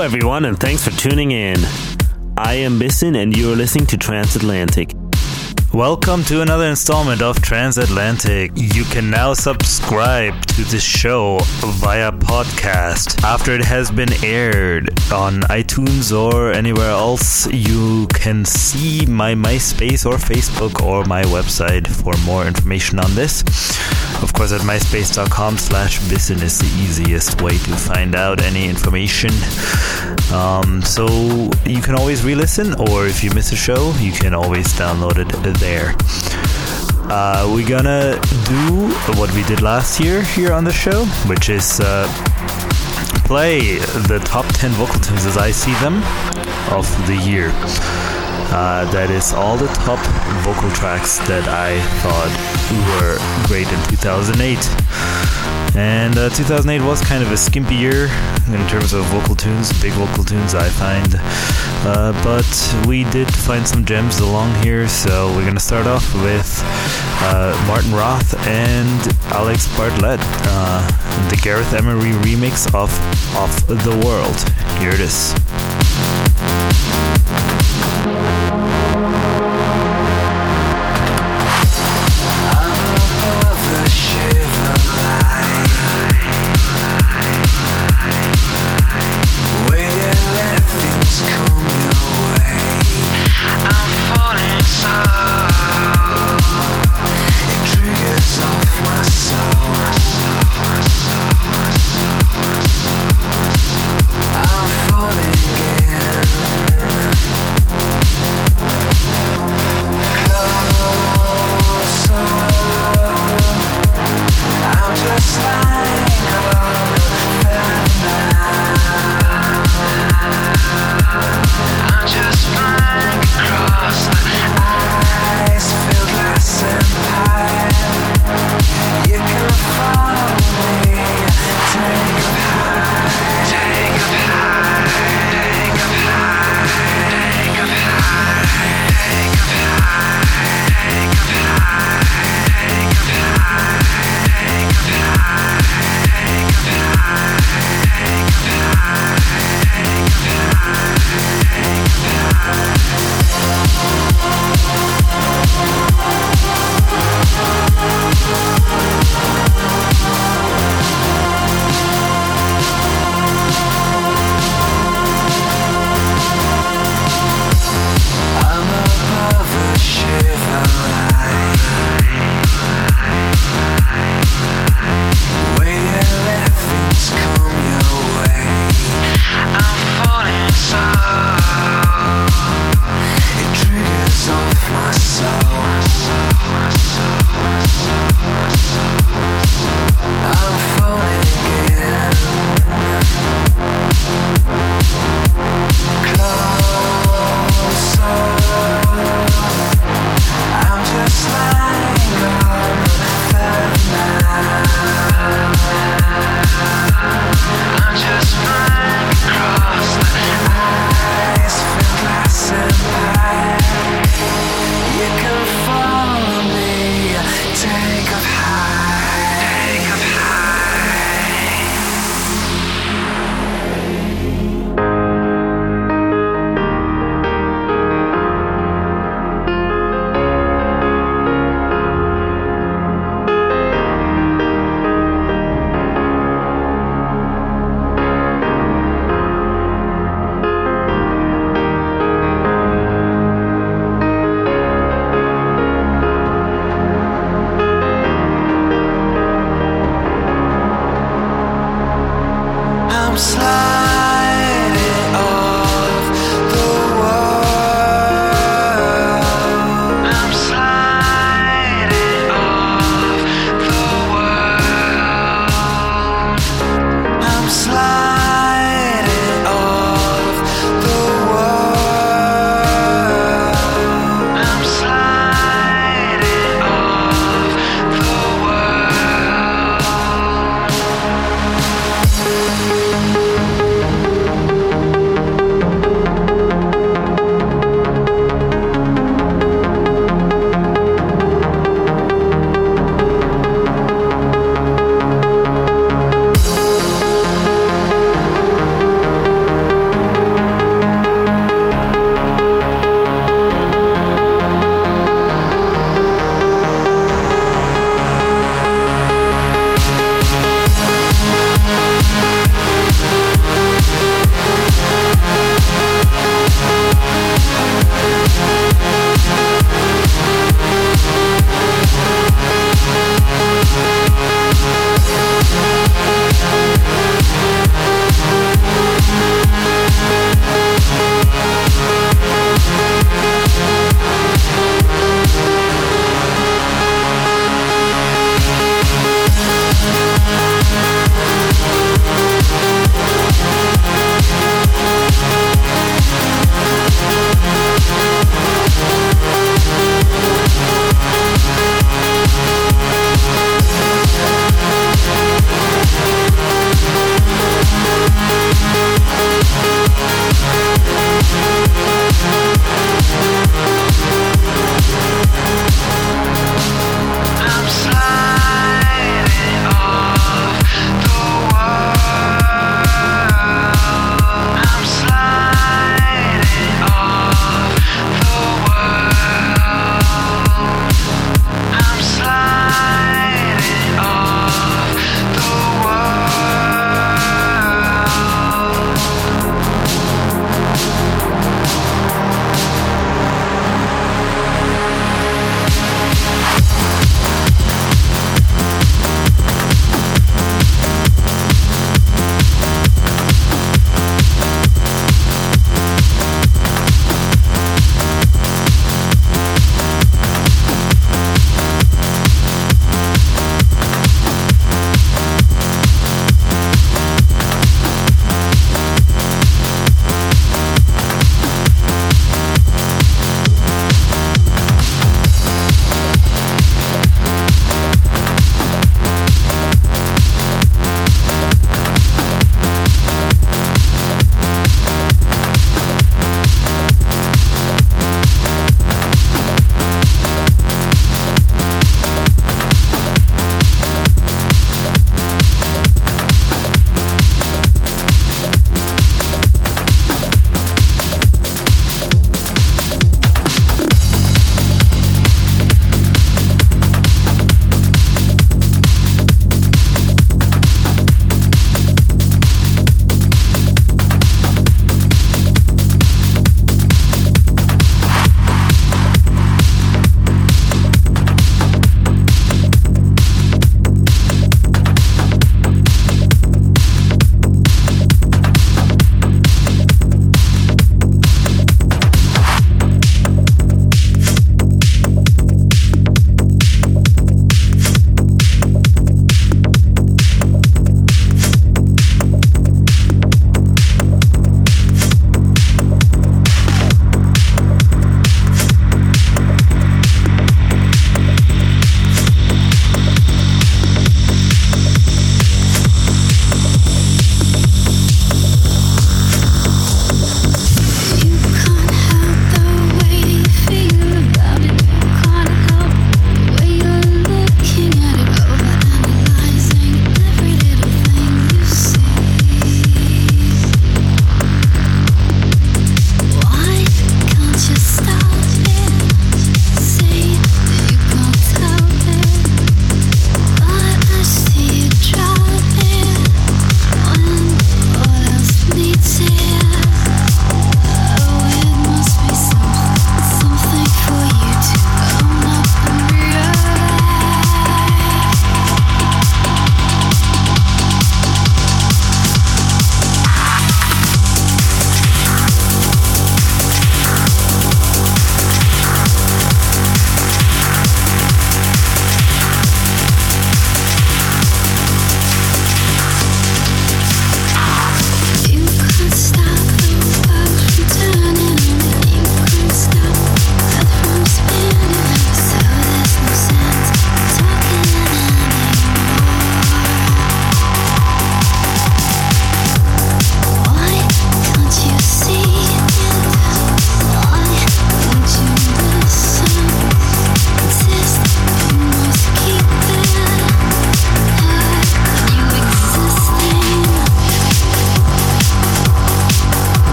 Everyone, and thanks for tuning in. I am Bissin, and you are listening to Transatlantic. Welcome to another installment of Transatlantic. You can now subscribe to this show via podcast. After it has been aired on iTunes or anywhere else, you can see my MySpace or Facebook or my website for more information on this. Of course, at myspace.com slash Bissin is the easiest way to find out any information. Um, so you can always re listen, or if you miss a show, you can always download it there. Uh, we're gonna do what we did last year here on the show, which is uh, play the top 10 vocal tunes as I see them of the year. Uh, that is all the top vocal tracks that I thought were great in 2008. And uh, 2008 was kind of a skimpy year in terms of vocal tunes, big vocal tunes, I find. Uh, but we did find some gems along here, so we're gonna start off with uh, Martin Roth and Alex Bartlett, uh, the Gareth Emery remix of "Off the World." Here it is.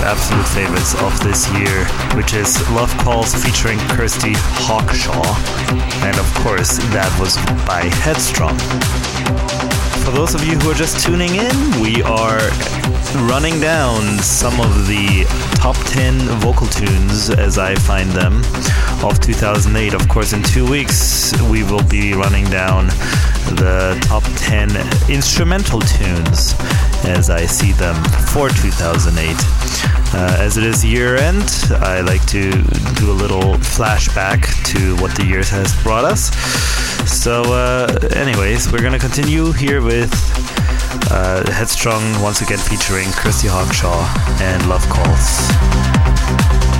Absolute favorites of this year, which is Love Calls featuring Kirsty Hawkshaw, and of course, that was by Headstrong. For those of you who are just tuning in, we are running down some of the top 10 vocal tunes as I find them of 2008. Of course, in two weeks, we will be running down the top 10 instrumental tunes as I see them for 2008. Uh, as it is year end, I like to do a little flashback to what the year has brought us. So, uh, anyways, we're gonna continue here with uh, Headstrong once again featuring Kirsty Hawkshaw and Love Calls.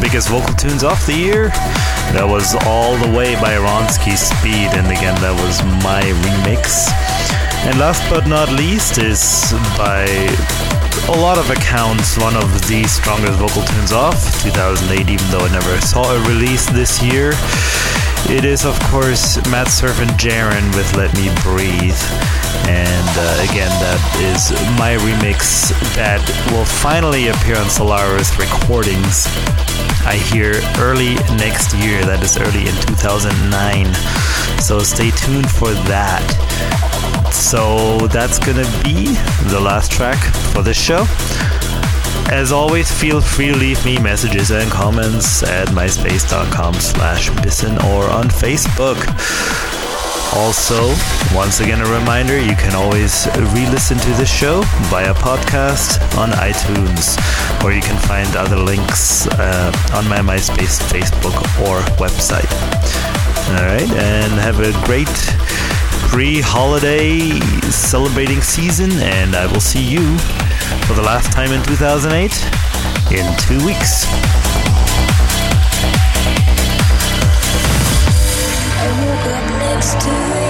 Biggest vocal tunes of the year. That was All the Way by Ronski Speed, and again, that was my remix. And last but not least is by a lot of accounts, one of the strongest vocal tunes of 2008, even though I never saw a release this year. It is, of course, Matt Cerf and Jaren with Let Me Breathe. And uh, again, that is my remix that will finally appear on Solaris Recordings. I hear early next year, that is early in 2009. So stay tuned for that. So that's gonna be the last track for this show. As always, feel free to leave me messages and comments at myspace.com slash bisson or on Facebook. Also, once again, a reminder you can always re listen to this show via podcast on iTunes, or you can find other links uh, on my MySpace, Facebook, or website. Alright, and have a great pre holiday celebrating season, and I will see you for the last time in 2008 in two weeks. Next to.